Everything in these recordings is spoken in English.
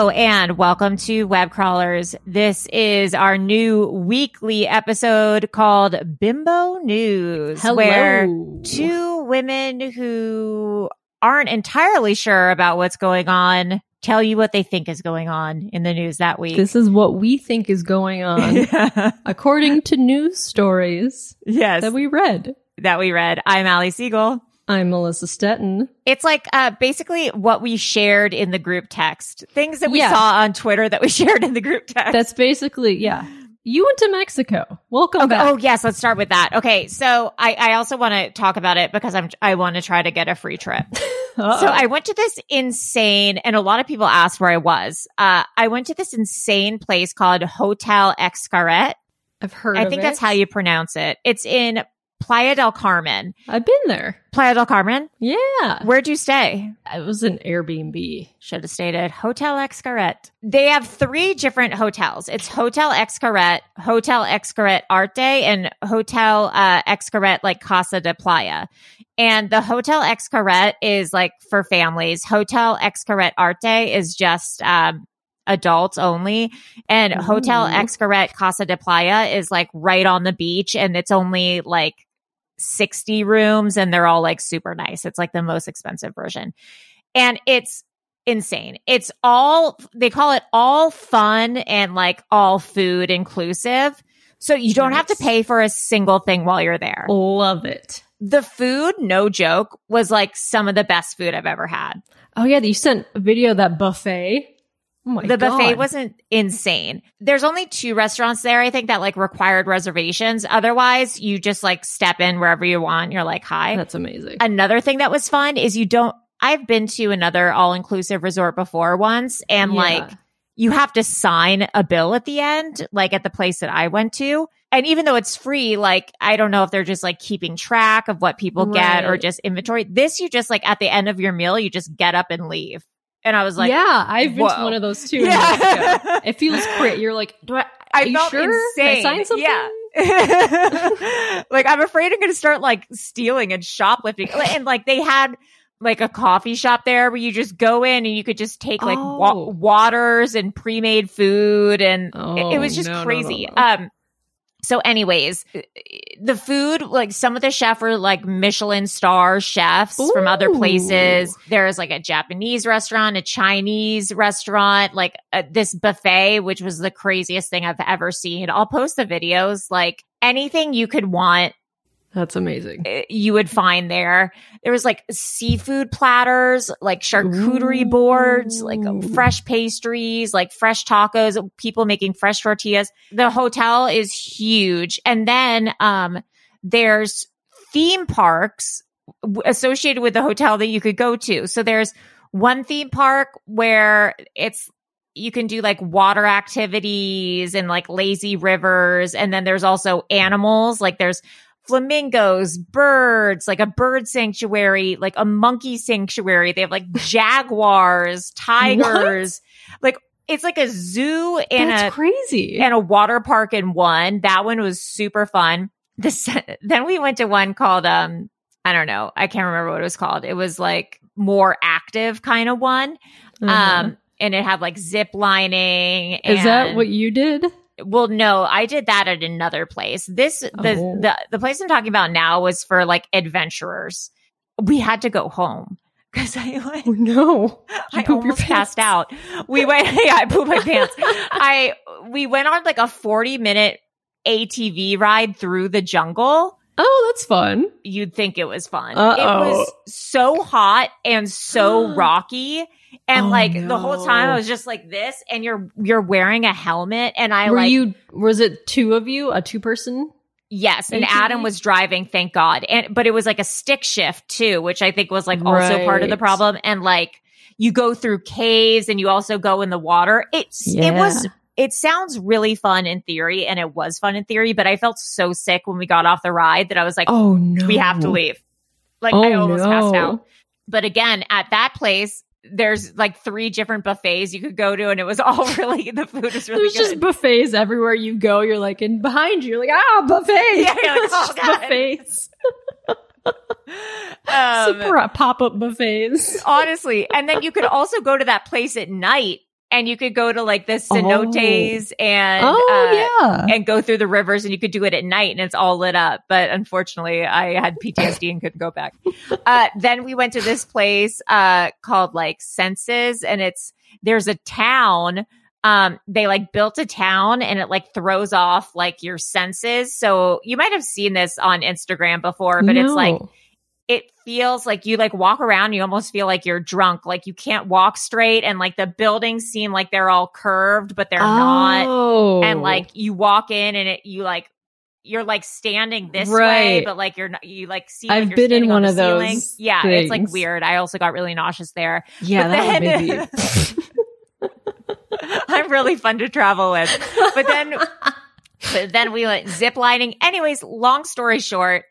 Hello and welcome to Web Crawlers. This is our new weekly episode called Bimbo News, Hello. where two women who aren't entirely sure about what's going on tell you what they think is going on in the news that week. This is what we think is going on according to news stories yes, that we read. that we read. I'm Ali Siegel. I'm Melissa Stetten. It's like uh, basically what we shared in the group text, things that we Yeah. saw on Twitter that we shared in the group text. That's basically, yeah. You went to Mexico. Welcome Okay. back. Oh yes, let's start with that. Okay, so I, I also want to talk about it because I'm I want to try to get a free trip. So I went to this insane, and a lot of people asked where I was. Uh, I went to this insane place called Hotel Xcaret. I've heard I think it. that's how you pronounce it. It's in Playa del Carmen. I've been there. Playa del Carmen. Yeah. Where'd you stay? It was an Airbnb. Should have stayed at Hotel Xcaret. They have three different hotels. It's Hotel Xcaret, Hotel Xcaret Arte, and Hotel uh, Xcaret like Casa de Playa. And the Hotel Xcaret is like for families. Hotel Xcaret Arte is just um, adults only. And Hotel Ooh. Xcaret Casa de Playa is like right on the beach, and it's only like 60 rooms and they're all like super nice. It's like the most expensive version. And it's insane. It's all, they call it all fun and like all food inclusive. So you don't have to pay for a single thing while you're there. Love it. The food, no joke, was like some of the best food I've ever had. Oh, yeah. You sent a video of that buffet. Oh the buffet wasn't insane. There's only two restaurants there, I think, that like required reservations. Otherwise, you just like step in wherever you want. You're like, hi. That's amazing. Another thing that was fun is you don't, I've been to another all inclusive resort before once and Yeah. like you have to sign a bill at the end, like at the place that I went to. And even though it's free, like I don't know if they're just like keeping track of what people get or just inventory. This, you just like at the end of your meal, you just get up and leave. And I was like, yeah, I've been to one of those too. Yeah. It feels great. You're like, do I? I are you felt sure? I insane. sign something? Yeah. like I'm afraid I'm going to start like stealing and shoplifting. And like they had like a coffee shop there where you just go in and you could just take like wa- Oh. waters and pre-made food and it, it was Oh, just no, no, no, crazy. no. Um so anyways, the food, like some of the chef are like Michelin star chefs from other places. There's like a Japanese restaurant, a Chinese restaurant, like uh, this buffet, which was the craziest thing I've ever seen. I'll post the videos, like anything you could want That's amazing. uh, you would find there. There was like seafood platters, like charcuterie Ooh. boards, like um, fresh pastries, like fresh tacos, people making fresh tortillas. The hotel is huge. And then um there's theme parks associated with the hotel that you could go to. So there's one theme park where it's you can do like water activities and like lazy rivers and then there's also animals like there's flamingos, birds, like a bird sanctuary, like a monkey sanctuary. They have like jaguars, tigers. Like it's like a zoo and That's a crazy. and a water park in one. That one was super fun. This then we went to one called um I don't know. I can't remember what it was called. It was like more active kind of one. Uh-huh. Um and it had like zip lining. Is that what you did? Well, no, I did that at another place. This the Oh. the the place I'm talking about now was for like adventurers. We had to go home because I like Oh no! I almost passed out. We went, yeah, I pooped my pants. I we went on like a 40 minute ATV ride through the jungle. Oh, that's fun. You'd think it was fun. It Uh-oh. was so hot and so rocky. And Oh, like the whole time no. I was just like this and you're you're wearing a helmet and I Were like you? Was it two of you? A two person? Yes, and? Adam was driving, thank God. And but it was like a stick shift too, which I think was like also part of the problem. And like you go through caves and you also go in the water. It's it was Yeah. It sounds really fun in theory, and it was fun in theory, but I felt so sick when we got off the ride that I was like, Oh no! we have to leave. Like Oh I almost passed out. But again, at that place, there's like three different buffets you could go to, and it was all really the food was really There's good. just buffets everywhere you go. You're like, and behind you, you're like, ah, buffet. Yeah, like, it's oh, buffets. Um, Super pop up buffets. honestly. And then you could also go to that place at night and you could go to like the cenotes and oh uh, yeah. and go through the rivers and you could do it at night and it's all lit up. But unfortunately, I had PTSD and couldn't go back. Uh, then we went to this place uh, called like Senses and it's there's a town. Um, they like built a town and it like throws off like your senses. So you might have seen this on Instagram before, but it's like No. It feels like you like walk around, you almost feel like you're drunk, like you can't walk straight, and like the buildings seem like they're all curved, but they're not. Oh. And like you walk in and it you like you're like standing this way, but like you're not you like see I've been in on one of those ceiling. Yeah, it's like weird. I also got really nauseous there. yeah, but that then-. I'm really fun to travel with. But then, but then we went ziplining. Anyways, long story short,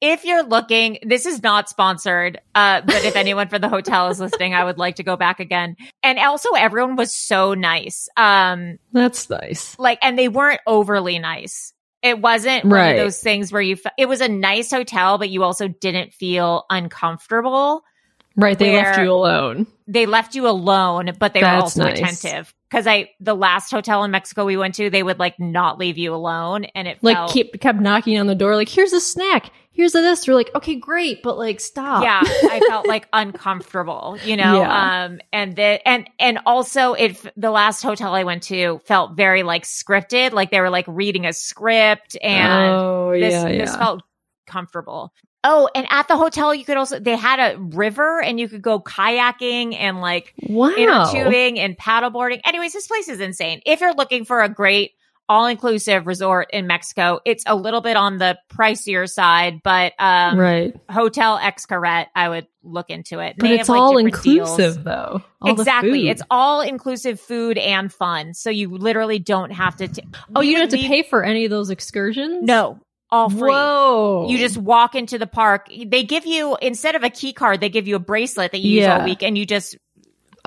if you're looking, this is not sponsored, uh, but if anyone for the hotel is listening, I would like to go back again. And also, everyone was so nice. Um, That's nice. like, and they weren't overly nice. It wasn't one Right. of those things where you, fe- it was a nice hotel, but you also didn't feel uncomfortable Right, they left you alone. they left you alone, but they were also nice. attentive. Cause I, the last hotel in Mexico we went to, they would like not leave you alone. And it Like felt, keep kept knocking on the door, like, here's a snack, here's a this. You're like, okay, great, but like stop. yeah, I felt like uncomfortable, you know? Yeah. Um, and the, and, and also it, f- the last hotel I went to felt very like scripted, like they were like reading a script and oh this, yeah, yeah. this felt comfortable. Oh, and at the hotel, you could also, they had a river and you could go kayaking and like, wow. inner tubing and paddleboarding. Anyways, this place is insane. If you're looking for a great all inclusive resort in Mexico, it's a little bit on the pricier side, but um, right, Hotel Xcaret, I would look into it. but They it's have, like, all different deals. inclusive though. All exactly. It's all inclusive food and fun. So you literally don't have to. T- oh, you don't have to leave- pay for any of those excursions. No, all free. Whoa, You just walk into the park. They give you instead of a key card, they give you a bracelet that you use Yeah. all week, and you just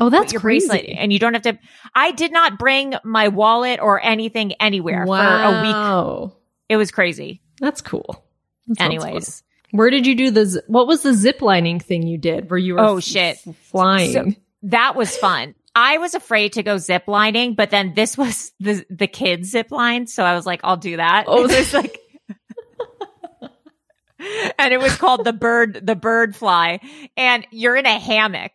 oh, that's your crazy. bracelet and you don't have to I did not bring my wallet or anything anywhere for a week. Wow, It was crazy. that's cool. That Anyways. fun. where did you do the? z- What was the zip lining thing you did? Where you were? Oh, f- shit. flying. So that was fun. I was afraid to go zip lining, but then this was the the kids zip line, so I was like, I'll do that. Oh, was like and it was called the bird the bird fly and you're in a hammock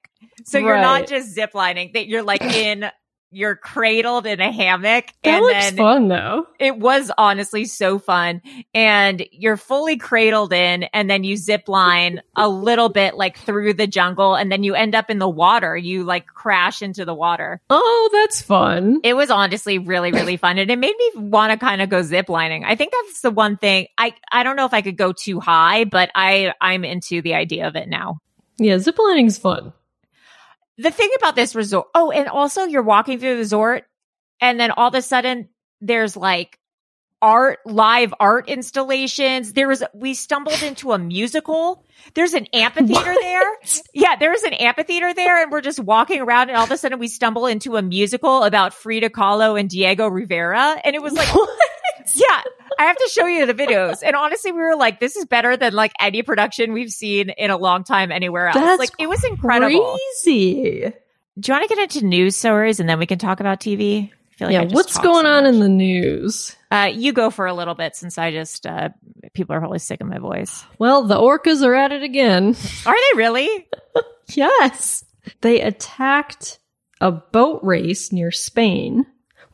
so you're not just ziplining, that you're like in you're cradled in a hammock That and looks then fun though. it was honestly so fun and you're fully cradled in and then you zip line a little bit like through the jungle and then you end up in the water you like crash into the water Oh, that's fun. it was honestly really really fun and it made me want to kind of go zip lining i think that's the one thing i i don't know if i could go too high but i i'm into the idea of it now Yeah, ziplining's fun. The thing about this resort oh and also you're walking through the resort and then all of a sudden there's like art live art installations. There was we stumbled into a musical. There's an amphitheater there. Yeah there's an amphitheater there and we're just walking around and all of a sudden we stumble into a musical about frida kahlo and diego rivera and it was like yeah i have to show you the videos and honestly we were like this is better than like any production we've seen in a long time anywhere else That's like it was incredible Crazy. do you want to get into news stories and then we can talk about TV? I feel like Yeah, what's going so on in the news? Uh, you go for a little bit since I just uh, people are probably sick of my voice. Well, the orcas are at it again. Are they really? yes. They attacked a boat race near Spain,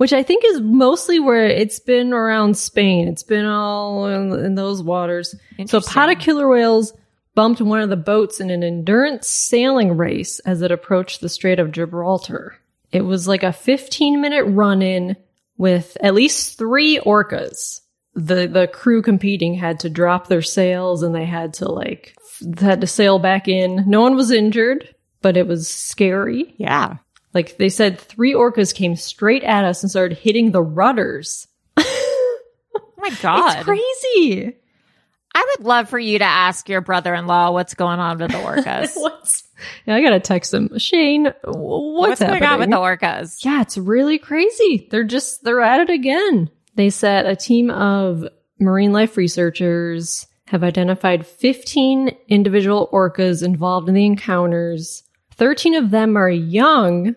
which I think is mostly where it's been around Spain. It's been all in, in those waters. So of killer whales bumped one of the boats in an endurance sailing race as it approached the Strait of Gibraltar. It was like a 15 minute run in with at least three orcas. The the crew competing had to drop their sails and they had to like f- had to sail back in. No one was injured, but it was scary. Yeah. Like they said three orcas came straight at us and started hitting the rudders. Oh my god. It's crazy. I would love for you to ask your brother-in-law what's going on with the orcas. What's yeah, I gotta text him. Shane, w- what's, going on with the orcas? Yeah, it's really crazy. They're just, they're at it again. They said a team of marine life researchers have identified 15 individual orcas involved in the encounters. 13 of them are young,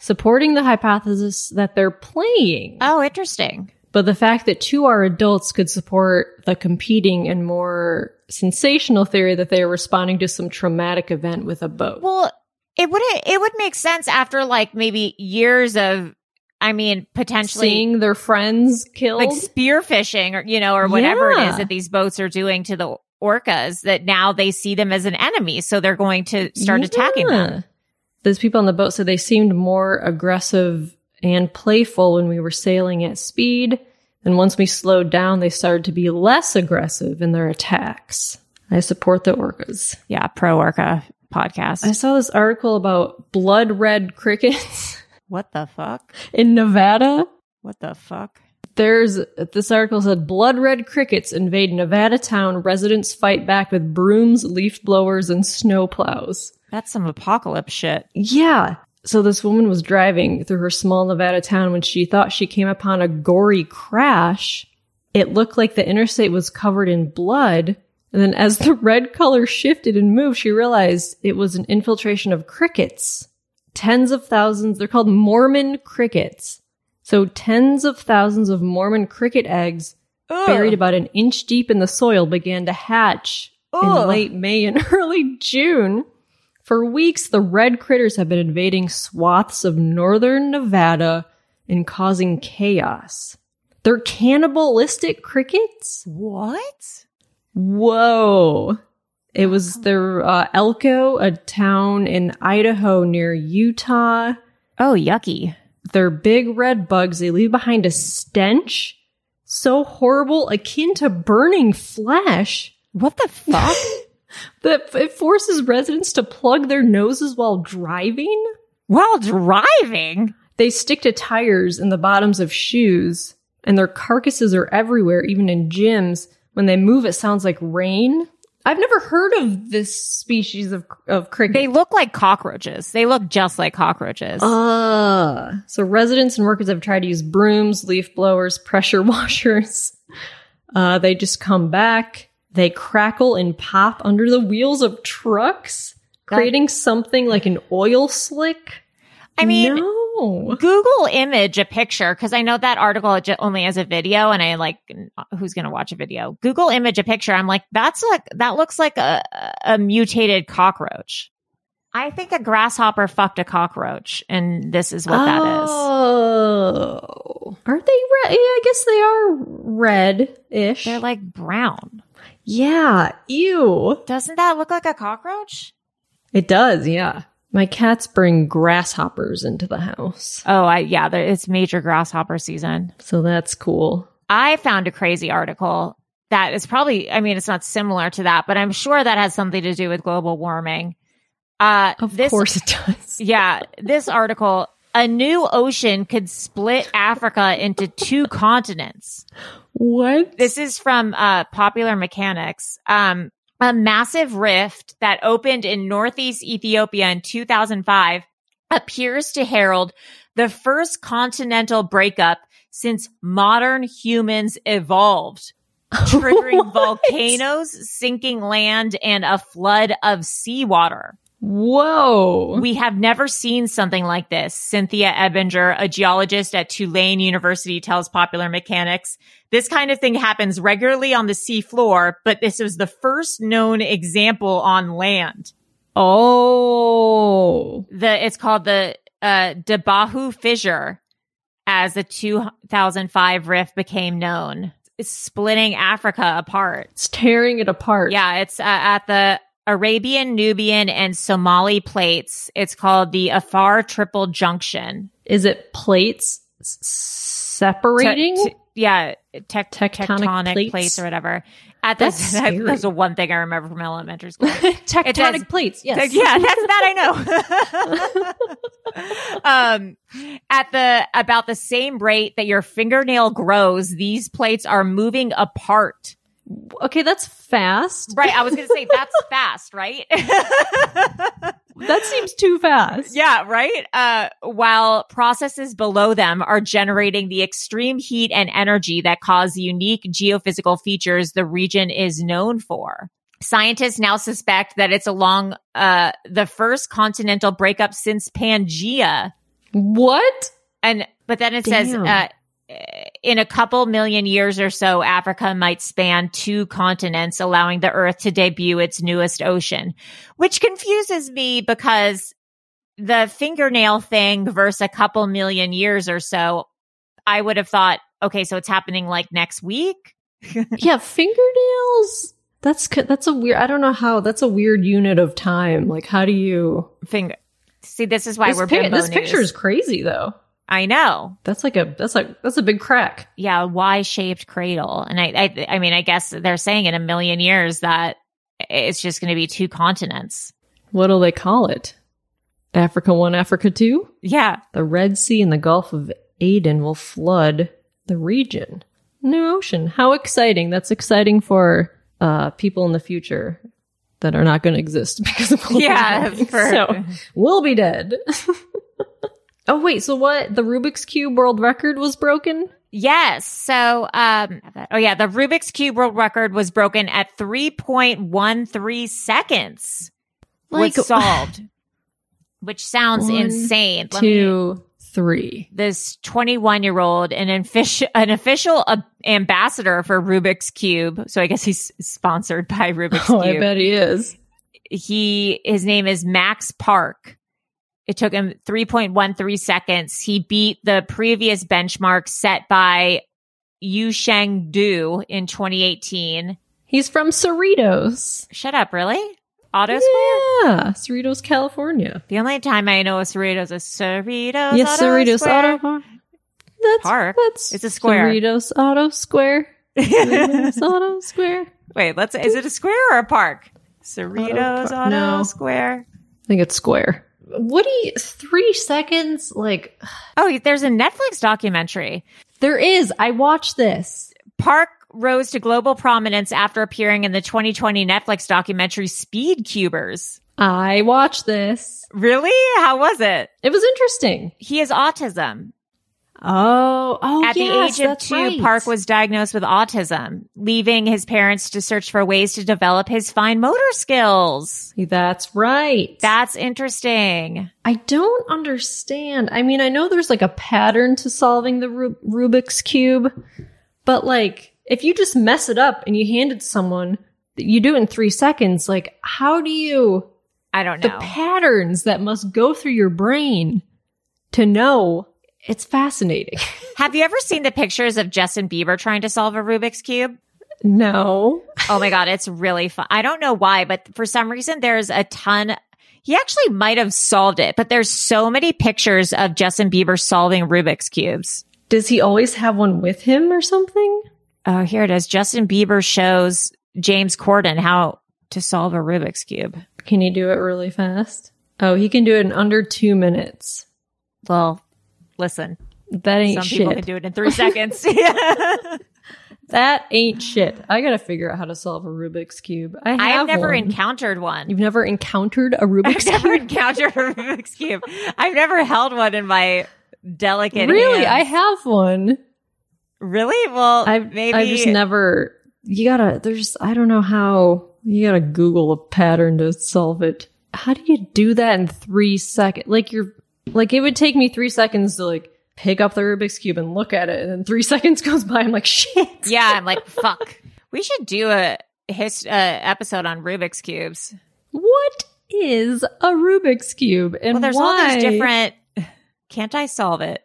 supporting the hypothesis that they're playing. Oh, interesting. But the fact that two are adults could support the competing and more sensational theory that they are responding to some traumatic event with a boat. Well, it would it would make sense after like maybe years of, I mean, potentially Seeing their friends killed. like spearfishing or you know or whatever it Yeah. is that these boats are doing to the orcas that now they see them as an enemy so they're going to start attacking them Yeah. Those people on the boat said they seemed more aggressive and playful when we were sailing at speed. And once we slowed down, they started to be less aggressive in their attacks. I support the orcas. yeah pro orca podcast. I saw this article about blood red crickets what the fuck in Nevada. what the fuck There's this article said blood red crickets invade Nevada town. Residents fight back with brooms, leaf blowers, and snow plows. That's some apocalypse shit Yeah. So this woman was driving through her small Nevada town when she thought she came upon a gory crash. It looked like the interstate was covered in blood. And then as the red color shifted and moved, she realized it was an infiltration of crickets. Tens of thousands, they're called Mormon crickets. So tens of thousands of Mormon cricket eggs buried about an inch deep in the soil began to hatch in late May and early June. For weeks, the red critters have been invading swaths of northern Nevada and causing chaos. They're cannibalistic crickets? what Whoa. It was their uh, Elko, a town in Idaho near Utah. oh yucky They're big red bugs. They leave behind a stench so horrible, akin to burning flesh. what the fuck that it forces residents to plug their noses while driving. while driving They stick to tires in the bottoms of shoes, and their carcasses are everywhere, even in gyms. When they move, it sounds like rain. I've never heard of this species of of cricket. they look like cockroaches they look just like cockroaches Uh, so residents and workers have tried to use brooms, leaf blowers, pressure washers. Uh, they just come back. They crackle and pop under the wheels of trucks, creating something like an oil slick. i mean no. Google image a picture because I know that article only has a video, and I like uh, who's going to watch a video. Google image a picture. I'm like, that's like that looks like a, a mutated cockroach. I think a grasshopper fucked a cockroach, and this is what that is. Oh, aren't they red? Yeah, I guess they are red-ish. They're like brown. Yeah, ew. Doesn't that look like a cockroach? It does, yeah. My cats bring grasshoppers into the house, Oh, I yeah, there, it's major grasshopper season. so that's cool. I found a crazy article that is probably, I mean, it's not similar to that, but I'm sure that has something to do with global warming. Uh, Of this, course it does. Yeah, this article, a new ocean could split Africa into two continents. What? This is from uh, Popular Mechanics. Um, a massive rift that opened in northeast Ethiopia in 2005 appears to herald the first continental breakup since modern humans evolved, triggering volcanoes, sinking land, and a flood of seawater. Whoa. We have never seen something like this. Cynthia Ebinger, a geologist at Tulane University, tells Popular Mechanics. This kind of thing happens regularly on the seafloor, but this was the first known example on land. oh. The, it's called the, uh, Dabbahu fissure as the 2005 rift became known. It's splitting Africa apart. It's tearing it apart. Yeah, it's uh, at the Arabian, Nubian, and Somali plates. It's called the Afar Triple Junction. Is it plates separating? Te- te- yeah, tec- Tectonic tectonic plates? plates? or whatever. At the, That's scary. that's the one thing I remember from elementary school. Tectonic does- plates. Yes. yeah, that's that I know. um, at the about the same rate that your fingernail grows, these plates are moving apart. Okay, that's fast. Right. I was going to say that's fast, right? That seems too fast. Yeah, right. Uh, while processes below them are generating the extreme heat and energy that cause the unique geophysical features the region is known for. Scientists now suspect that it's along uh, the first continental breakup since Pangea. What? And but then it says uh, in a couple million years or so, Africa might span two continents, allowing the Earth to debut its newest ocean, which confuses me because the fingernail thing versus a couple million years or so, I would have thought, okay, so it's happening like next week. yeah, fingernails. That's that's a weird. I don't know how. That's a weird unit of time. Like, how do you? Finger. See, this is why this we're bimbo this news. picture is crazy, though. I know. That's like a that's like that's a big crack. yeah, Y shaped cradle. And I, I, I mean, I guess they're saying in a million years that it's just going to be two continents. What'll they call it? Africa one, Africa two. Yeah. The Red Sea and the Gulf of Aden will flood the region. New ocean. How exciting! That's exciting for uh, people in the future that are not going to exist because of global Yeah, warming. for- so we'll be dead. oh wait, so what? The Rubik's cube world record was broken. Yes. So, um, oh yeah, the Rubik's Cube world record was broken at 3.13 seconds. Like- was solved, which sounds One, insane. Let me- Two, three. this 21 year old, an official, an official uh, ambassador for Rubik's Cube. So I guess he's sponsored by Rubik's Oh, Cube. I bet he is. he his name is Max Park. It took him 3.13 seconds. He beat the previous benchmark set by Yu Sheng Du in 2018. He's from Cerritos. Shut up, really? Auto Square? Yeah, Cerritos, California. The only time I know a Cerritos is Cerritos. yes, Auto Cerritos Square. Auto That's, Park. That's It's a square. Cerritos Auto Square. Cerritos Auto Square. Wait, let's. Is it a square or a park? Cerritos Auto Auto, No. Square. I think it's square. What do you? Three seconds? Like Oh, there's a Netflix documentary. there is. I watched this. Park rose to global prominence after appearing in the 2020 Netflix documentary Speed Cubers. I watched this. Really? How was it? It was interesting. He has autism. Oh, oh, At yes, the age of two, right. Park was diagnosed with autism, leaving his parents to search for ways to develop his fine motor skills. That's right. That's interesting. I don't understand. I mean, I know there's like a pattern to solving the Ru- Rubik's cube, but like if you just mess it up and you hand it to someone, that you do it in three seconds. Like, how do you? I don't know. the patterns that must go through your brain to know it's fascinating. Have you ever seen the pictures of Justin Bieber trying to solve a Rubik's Cube? no. Oh my God, it's really fun. I don't know why, but for some reason, there's a ton. He actually might have solved it, but there's so many pictures of Justin Bieber solving Rubik's Cubes. Does he always have one with him or something? Oh, here it is. Justin Bieber shows James Corden how to solve a Rubik's Cube. Can he do it really fast? Oh, he can do it in under two minutes. Well, listen, That ain't some shit. people can do it in three seconds. That ain't shit. I gotta figure out how to solve a Rubik's cube. I have I have never one. encountered one. You've never encountered a Rubik's I've never cube? encountered a Rubik's Cube. I've never held one in my delicate Really? hands. I have one. Really? Well, I've maybe I just never. You gotta. There's. I don't know how. You gotta Google a pattern to solve it. How do you do that in three seconds? Like you're. Like it would take me three seconds to like pick up the Rubik's cube and look at it, and then three seconds goes by. I'm like, shit. Yeah, I'm like, fuck. We should do a his uh, episode on Rubik's cubes. What is a Rubik's cube? And Well, there's why? all these different. Can't I solve it?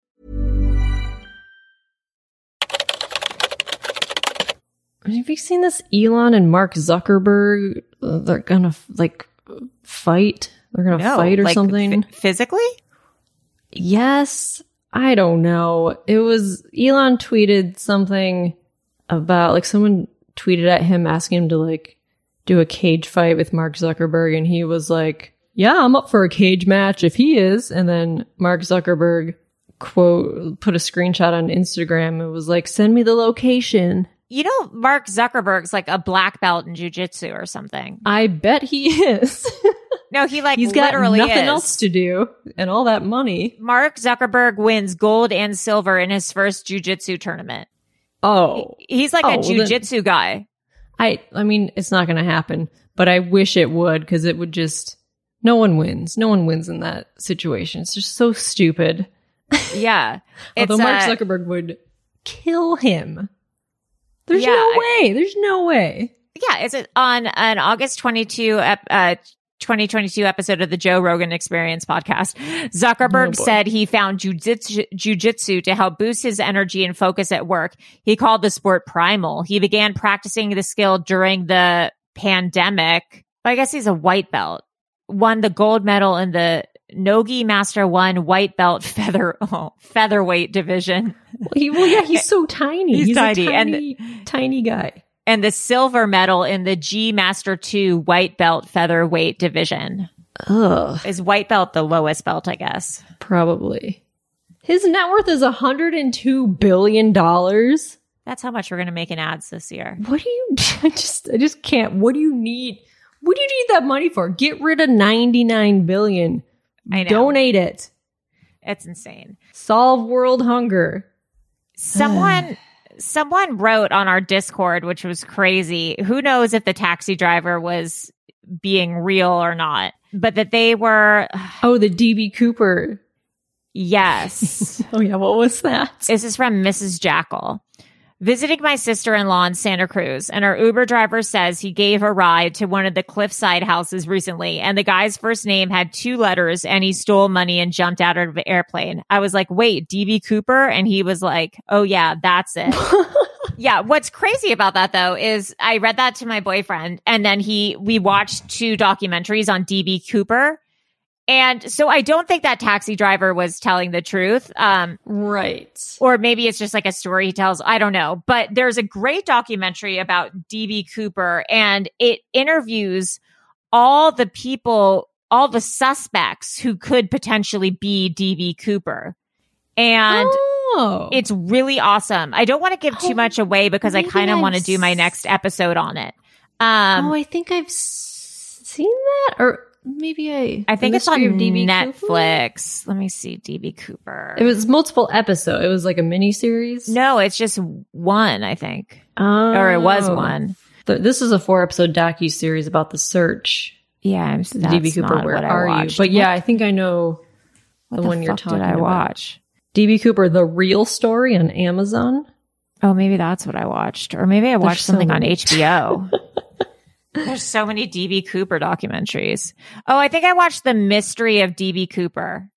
Have you seen this? Elon and Mark Zuckerberg, uh, they're gonna like fight. They're gonna No, fight or like, something. phy- physically? yes, I don't know. It was Elon tweeted something about like someone tweeted at him asking him to like do a cage fight with Mark Zuckerberg, and he was like, "Yeah, I'm up for a cage match if he is." And then Mark Zuckerberg quote put a screenshot on Instagram. It was like, "Send me the location." You know, Mark Zuckerberg's like a black belt in jujitsu or something. I bet he is. No, he like He's got literally nothing is. else to do and all that money. Mark Zuckerberg wins gold and silver in his first jujitsu tournament. Oh, He's like Oh, a well jujitsu guy. I I mean, it's not going to happen, but I wish it would because it would just no one wins. No one wins in that situation. It's just so stupid. Yeah. Although Mark uh, Zuckerberg would kill him. There's Yeah, no way. There's no way. Yeah, it's on an August 22 uh 2022 episode of the Joe Rogan Experience podcast. Zuckerberg Oh, said he found jujitsu, jujitsu to help boost his energy and focus at work. He called the sport primal. He began practicing the skill during the pandemic. I guess he's a white belt. Won the gold medal in the Nogi Master One white belt feather oh, featherweight division. Well, he, well yeah, he's so tiny. He's He's, tiny, a and- tiny, tiny guy. and the silver medal in the Gi Master 2 white belt featherweight division. Ugh, Is white belt the lowest belt, I guess? probably. His net worth is 102 billion dollars. That's how much we're going to make in ads this year. What do you? I just, I just can't. What do you need? What do you need that money for? Get rid of ninety nine billion. I know. Donate it. It's insane. Solve world hunger. Someone someone wrote on our Discord, which was crazy. Who knows if the taxi driver was being real or not? But that they were Oh, the DB Cooper. yes. Oh yeah, what was that? This is from Mrs. Jackal. Visiting my sister in law in Santa Cruz, and our Uber driver says he gave a ride to one of the cliffside houses recently, and the guy's first name had two letters, and he stole money and jumped out of an airplane. I was like, wait, DB Cooper? And he was like, oh, yeah, that's it. yeah. What's crazy about that, though, is I read that to my boyfriend, and then he, we watched two documentaries on DB Cooper. And so I don't think that taxi driver was telling the truth. Um, Right. or maybe it's just like a story he tells. I don't know. But there's a great documentary about DB Cooper and it interviews all the people, all the suspects who could potentially be DB Cooper. And oh. it's really awesome. I don't want to give too Oh, much away because I kind of want to do my next episode on it. Um, oh, I think I've seen that, or maybe I. I think it's on Mystery of DB Cooper? Netflix. Let me see. DB Cooper. It was multiple episodes. It was like a mini series. no, it's just one, I think. oh. Or it was oh. one. Th- This is a four episode docu series about the search. Yeah, I'm DB that's Cooper, not where what I are you? But yeah, What- I think I know what the one you're talking did I about. watch? DB Cooper, the real story on Amazon. Oh, maybe that's what I watched, or maybe I watched so something on. HBO. There's so many DB Cooper documentaries. Oh, I think I watched The Mystery of DB Cooper.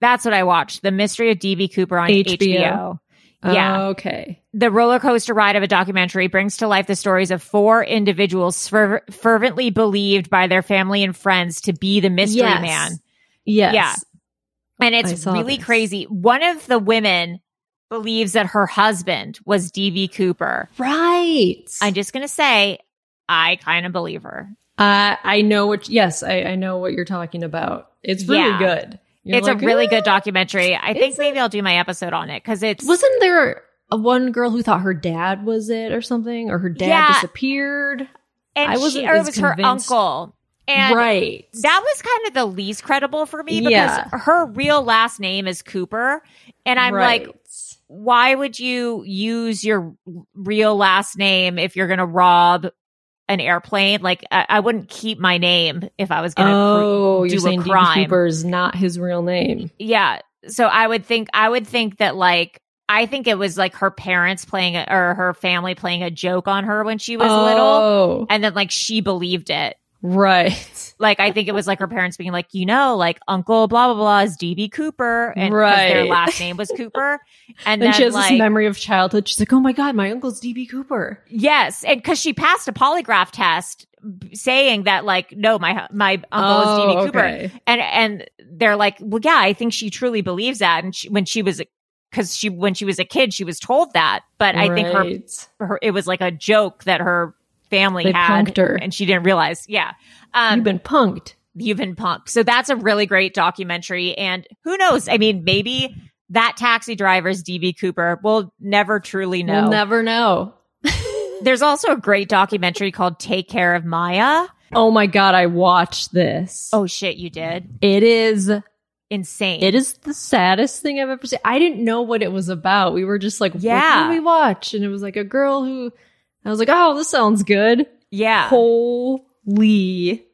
That's what I watched. The Mystery of DB Cooper on HBO. HBO. Yeah. Okay. the roller coaster ride of a documentary brings to life the stories of four individuals fer- fervently believed by their family and friends to be the mystery Yes. man. Yes. Yeah. And it's really this. crazy. One of the women believes that her husband was DB Cooper. Right. I'm just going to say, I kind of believe her. Uh, I know what. Yes, I, I know what you're talking about. It's really Yeah. good. You're it's like, a really good documentary. I think maybe I'll do my episode on it because it's Wasn't there a one girl who thought her dad was it or something, or her dad Yeah. disappeared? and I wasn't or it as was her uncle. And right. that was kind of the least credible for me because Yeah. her real last name is Cooper. And I'm Right. like, why would you use your real last name if you're going to rob an airplane? Like, I, I wouldn't keep my name if I was going to. oh, do you're a saying DB crime. Cooper's not his real name. yeah. So I would think, I would think that like, I think it was like her parents playing a, or her family playing a joke on her when she was little. Oh, And then like she believed it. Right. Like I think it was like her parents being like, you know, like Uncle blah blah blah is DB Cooper, and 'cause their last name was Cooper, and And then she has like this memory of childhood. She's like, "Oh my god, my uncle's DB Cooper." yes, and because she passed a polygraph test saying that like no, my my uncle is DB Oh, Cooper, okay. and and they're like, well, yeah, I think she truly believes that, and she, when she was because she when she was a kid she was told that, but I think her, her it was like a joke that her family They had, punked her. and she didn't realize. Yeah, um, You've been punked. You've been punked. So that's a really great documentary. And who knows? I mean, maybe that taxi driver's DB Cooper. We'll never truly know. We'll never know. There's also a great documentary called Take Care of Maya. Oh my god, I watched this. Oh shit, you did? It is Insane. it is the saddest thing I've ever seen. I didn't know what it was about. We were just like, Yeah. we watch? And it was like a girl who I was like, oh, this sounds good. Yeah. Holy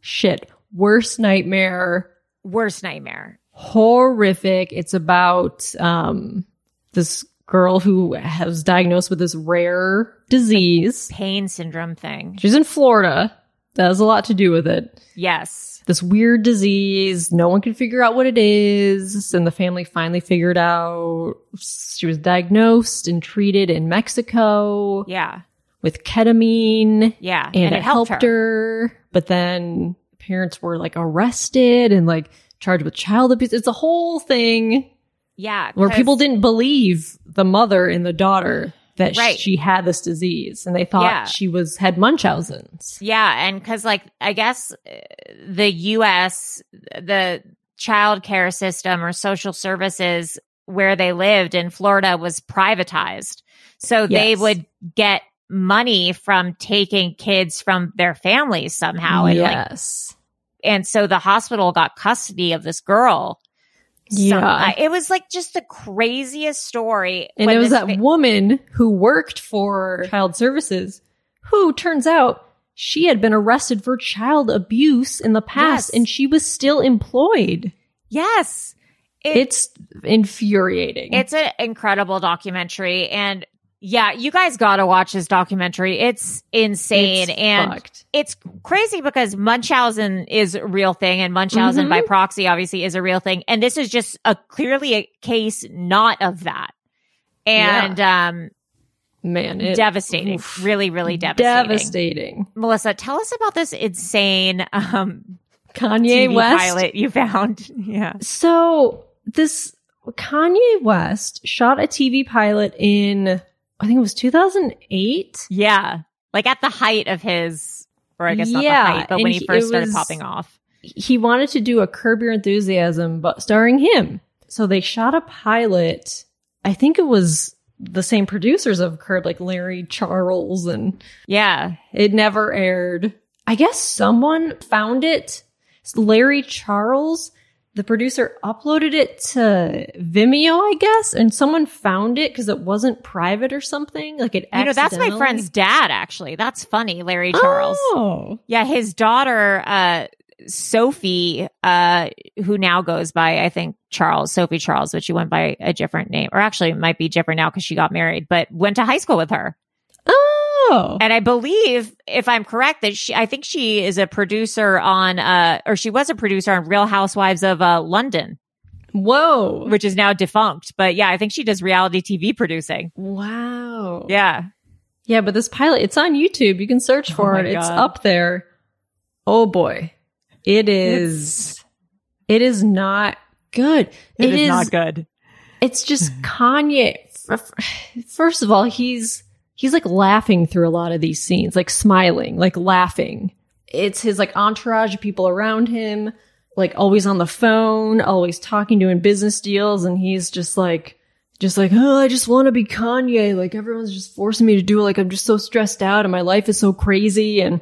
shit. Worst nightmare. Worst nightmare. Horrific. It's about um this girl who has diagnosed with this rare disease. Pain syndrome thing. She's in Florida. That has a lot to do with it. Yes. this weird disease. No one could figure out what it is. And the family finally figured out she was diagnosed and treated in Mexico Yeah. With ketamine. Yeah. And, it, helped her. But then parents were like arrested and like charged with child abuse. It's a whole thing Yeah. Where people didn't believe the mother and the daughter that Right. she had this disease and they thought Yeah. she was had Munchausen's. Yeah, and because like I guess uh, the U.S. the child care system or social services where they lived in Florida was privatized, so they would get money from taking kids from their families somehow, and like, yes. and so the hospital got custody of this girl. Yeah. Some- I- it was like just the craziest story. And it was that fa- woman who worked for child services who turns out she had been arrested for child abuse in the past Yes. and she was still employed. yes, It- it's infuriating. It's an incredible documentary. And Yeah, you guys got to watch this documentary. It's insane It's and fucked. it's crazy because Munchausen is a real thing and Munchausen Mhm. by proxy obviously is a real thing. And this is just a clearly a case not of that. And um Man, it, devastating. oof. Really, really devastating. devastating. Melissa, tell us about this insane um Kanye TV West. pilot you found. Yeah. So this Kanye West shot a TV pilot in I think it was 2008. Yeah. Like at the height of his or I guess not Yeah, the height, but when he he- first started was- popping off. He wanted to do a Curb Your Enthusiasm, but starring him. So they shot a pilot. I think it was the same producers of Curb, like Larry Charles, and Yeah. it never aired. I guess someone found it. Larry Charles, the producer, uploaded it to Vimeo, I guess, and someone found it because it wasn't private or something. Like it, You know, that's my friend's dad, actually. That's funny, Larry Charles. Oh, Yeah, his daughter, uh, Sophie, uh, who now goes by, I think, Charles, Sophie Charles, but she went by a different name, or actually it might be different now because she got married, but went to high school with her. Oh, And I believe, if I'm correct, that she, I think she is a producer on, uh, or she was a producer on Real Housewives of, uh, London, whoa, which is now defunct. But yeah, I think she does reality TV producing. wow, Yeah. yeah. But this pilot, it's on YouTube. You can search for Oh it. It's up there. Oh boy, it is. it is not good. it is not good. it's just Kanye. First of all, he's he's like laughing through a lot of these scenes, like smiling, like laughing. It's his like entourage of people around him, like always on the phone, always talking, doing business deals, and he's just like, just like, oh, I just want to be Kanye. Like everyone's just forcing me to do it. Like I'm just so stressed out, and my life is so crazy. And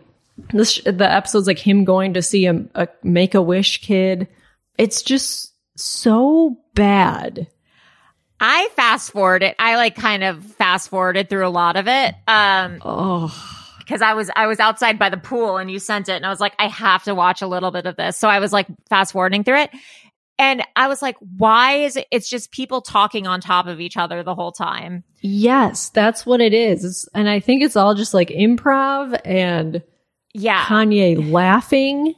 this the episode's like him going to see a, a Make a Wish kid. It's just so bad. I fast forwarded. I like kind of fast forwarded through a lot of it. Um, Oh, because I was I was outside by the pool and you sent it and I was like, I have to watch a little bit of this. So I was like fast forwarding through it. And I was like, why is it it's just people talking on top of each other the whole time? yes, that's what it is. It's, and I think it's all just like improv and Yeah. Kanye laughing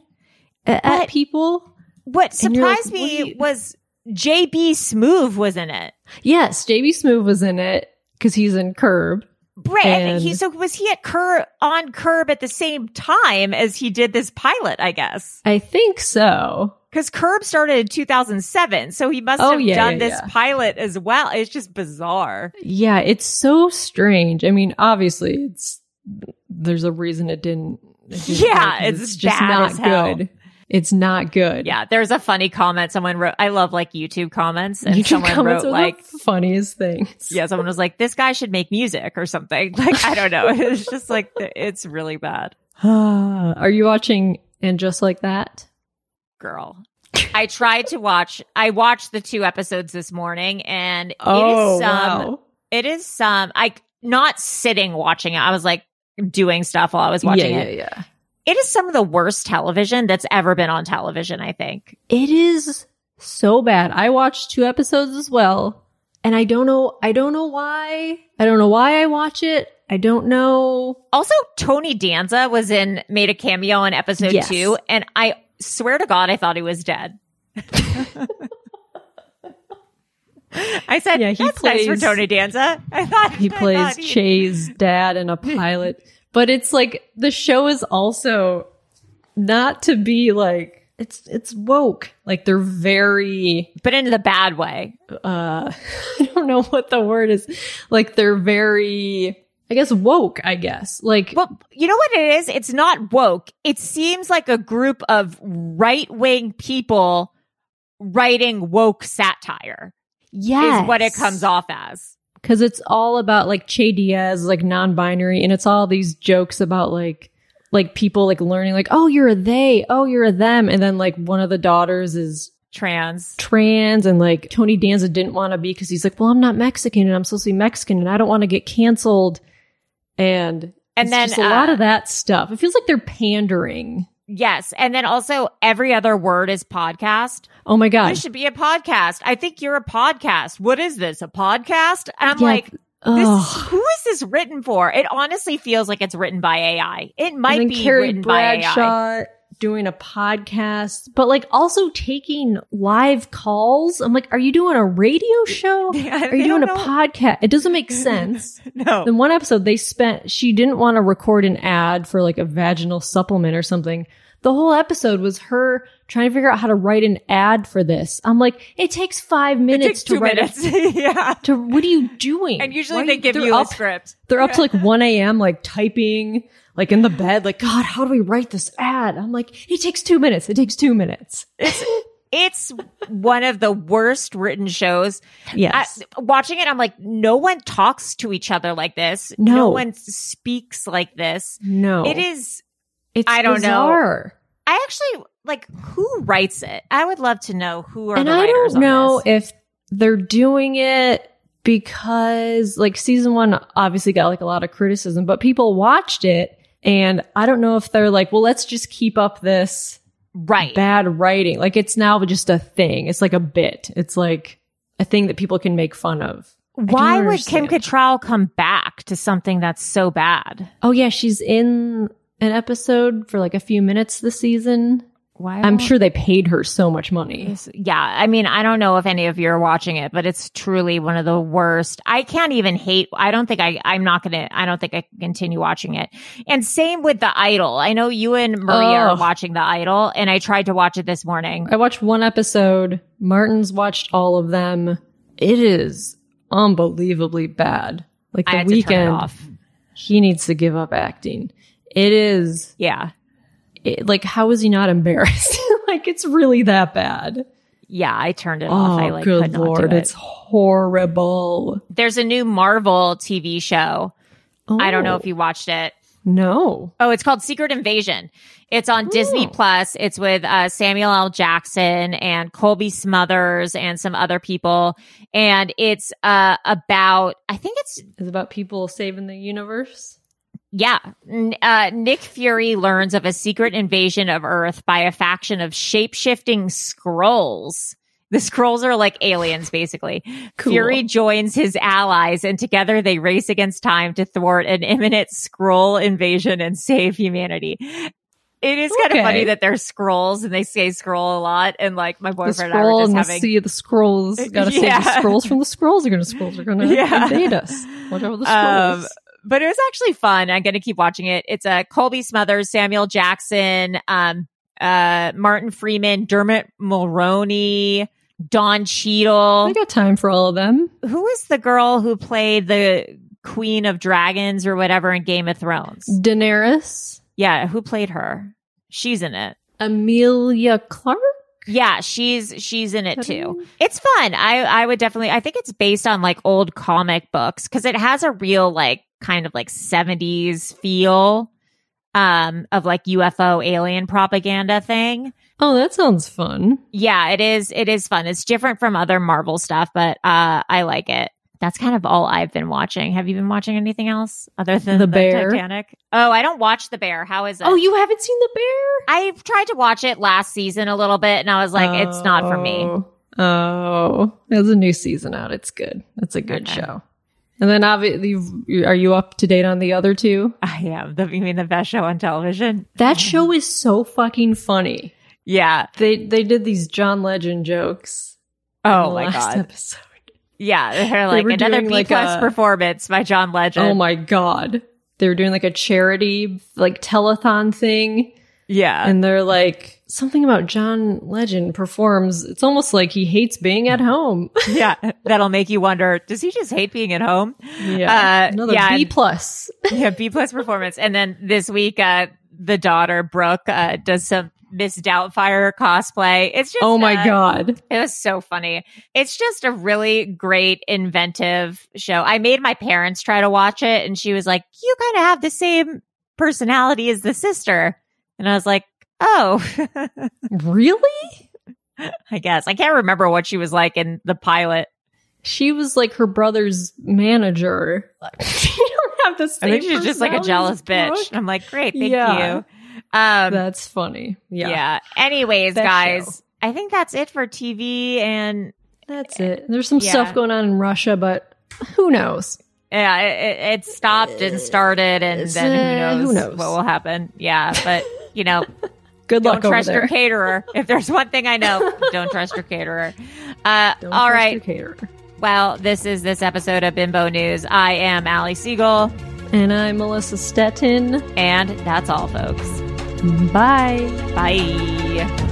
at, at people. what and you're like, surprised what me you- was JB Smoove was in it. Yes, JB Smoove was in it because he's in Curb. Right. And, he so was he at Curb on Curb at the same time as he did this pilot, I guess. I think so. Because Curb started in 2007. So he must Oh, have yeah, done yeah, this yeah. pilot as well. It's just bizarre. Yeah, it's so strange. I mean, obviously, it's there's a reason it didn't. it didn't Yeah, 'cause it's just not good. It's not good. Yeah, there's a funny comment someone wrote. I love like YouTube comments, and YouTube someone comments wrote are like, the funniest things. "Yeah, someone was like, this guy should make music or something." Like, I don't know. It's just like it's really bad, Are you watching and just like that? girl. I tried to watch. I watched the two episodes this morning, and it Oh, is some. It is some. I not sitting watching it. I was like doing stuff while I was watching yeah, it. yeah, yeah. It is some of the worst television that's ever been on television. I think. It is so bad. I watched two episodes as well, and I don't know. I don't know why. I don't know why I watch it. I don't know. Also, Tony Danza was in made a cameo in episode Yes. two, and I swear to God, I thought he was dead. I said, Yeah, he "That's nice for Tony Danza." I thought He I plays thought he- Che's dad in a pilot, but it's like the show is also not to be like it's it's woke. Like they're very but in the bad way. uh I don't know what the word is. Like they're very I guess woke, I guess. Like Well, you know what it is? It's not woke. It seems like a group of right wing people writing woke satire yes. is what it comes off as. Cuz it's all about like Che Diaz like non-binary and it's all these jokes about like like people like learning like oh you're a they, oh you're a them and then like one of the daughters is Trans. trans and like Tony Danza didn't want to be because he's like, well, I'm not Mexican and I'm supposed to be Mexican and I don't want to get canceled. And And then, just a lot uh, of that stuff. It feels like they're pandering. Yes. And then also every other word is podcast. Oh my god! This should be a podcast. I think you're a podcast. What is this? A podcast? And I'm Yeah, like, This, who is this written for? It honestly feels like it's written by AI. It might be Carrie written by AI. Doing a podcast, but like also taking live calls. I'm like, are you doing a radio show? Yeah, Are you doing a know. podcast? It doesn't make sense. No. In one episode, they spent, she didn't want to record an ad for like a vaginal supplement or something. The whole episode was her trying to figure out how to write an ad for this. I'm like, it takes five It minutes takes to two write minutes. a, yeah. to, what are you doing? And usually Why- they give they're you up, a script. They're up to like 1 a.m. like typing, like in the bed, like, God, how do we write this ad? I'm like, it takes two minutes. It takes two minutes. It's one of the worst written shows. Yes. I- watching it, I'm like, no one talks to each other like this. No. one speaks like this. no. It is. It's I don't know. I actually like who writes it. I would love to know who are and I don't on know if they're doing it because like season one obviously got like a lot of criticism, but people watched it and I don't know if they're like, well, let's just keep up this right. bad writing. Like it's now just a thing. It's like a bit. It's like a thing that people can make fun of. Why would Kim. Cattrall come back to something that's so bad? Oh yeah, she's in an episode for like a few minutes this season. Why? I'm sure they paid her so much money. Yeah. I mean, I don't know if any of you are watching it, but it's truly one of the worst. I can't even hate. I don't think I, I'm not going to, I don't think I can continue watching it. And same with The Idol. I know you and Maria are watching The Idol and I tried to watch it this morning. I watched one episode. Martin's watched all of them. It is unbelievably bad. Like the had to turn it weekend, off. he needs to give up acting. It is Yeah. It, like, how is he not embarrassed? like, it's really that bad. Yeah. I turned it off. I Oh, like good lord, it. it's horrible. There's a new Marvel TV show. I don't know Oh, if you watched it. No. Oh, it's called Secret Invasion. It's on Disney Oh. Plus. It's with uh, Samuel L. Jackson and Cobie Smulders and some other people. And it's uh, about, I think it's, It's about people saving the universe. Yeah. Uh, Nick Fury learns of a secret invasion of Earth by a faction of shape shifting Skrulls. The Skrulls are like aliens, basically. Cool. Fury joins his allies and together they race against time to thwart an imminent Skrull invasion and save humanity. It is kind Okay. of funny that they're Skrulls and they say Skrull a lot. And like my The boyfriend and I were Skrull just having, of the Skrulls. Gotta save the Skrulls from the Skrulls. Are gonna Skrulls are gonna Yeah. invade us. Watch out for the Um, Skrulls. But it was actually fun. I'm going to keep watching it. It's a uh, Cobie Smulders, Samuel Jackson, um, uh, Martin Freeman, Dermot Mulroney, Don Cheadle. I got time for all of them. Who is the girl who played the Queen of Dragons or whatever in Game of Thrones? Daenerys, Yeah, who played her? She's in it. Emilia Clarke. Yeah, she's she's in it too. It's fun. I I would definitely I think it's based on like old comic books cuz it has a real like kind of like 70s feel um of like UFO alien propaganda thing. Oh, that sounds fun. Yeah, it is it is fun. It's different from other Marvel stuff, but uh I like it. That's kind of all I've been watching. Have you been watching anything else other than The the, Bear? Titanic? Oh, I don't watch The Bear. How is it? Oh, you haven't seen the bear? I've tried to watch it last season a little bit and I was like it's not for me. Oh. Oh, there's a new season out. It's good. It's a good Okay. show. And then obviously, are you up to date on the other two? I am. The, you mean the best show on television? That show is so fucking funny. Yeah. They they did these John Legend jokes. in Oh the my last god. Episode. Yeah, they're like were another B like plus a- performance by John Legend. Oh my god. They were doing like a charity like telethon thing yeah. and they're like something about John Legend performs. It's almost like he hates being at home. yeah. That'll make you wonder, does he just hate being at home? yeah. Uh, Another yeah, B plus. yeah, B plus performance. And then this week, uh, the daughter, Brooke, uh, does some Miss Doubtfire cosplay. It's just Oh my uh, god. It was so funny. It's just a really great, inventive show. I made my parents try to watch it, and she was like, You kind of have the same personality as the sister. And I was like, Oh, Really? I guess. I can't remember what she was like in the pilot. She was like her brother's manager. you don't have the I think she's just like a jealous bitch. I'm like, Great, thank Yeah. you. Um, That's funny. yeah. Yeah. Anyways, That guys, show. I think that's it for TV and That's it. There's some Yeah. stuff going on in Russia, but who knows? Yeah, it, it stopped and started, and It's, then uh, who who knows, knows? what will happen? Yeah, but you know, Good luck. don't trust there. your caterer. If there's one thing I know, don't trust your caterer. Uh, Don't all right. caterer. Well, this is this episode of Bimbo News. I am Ali Siegel, And I'm Melissa Stetten. and that's all, folks. Bye. Bye.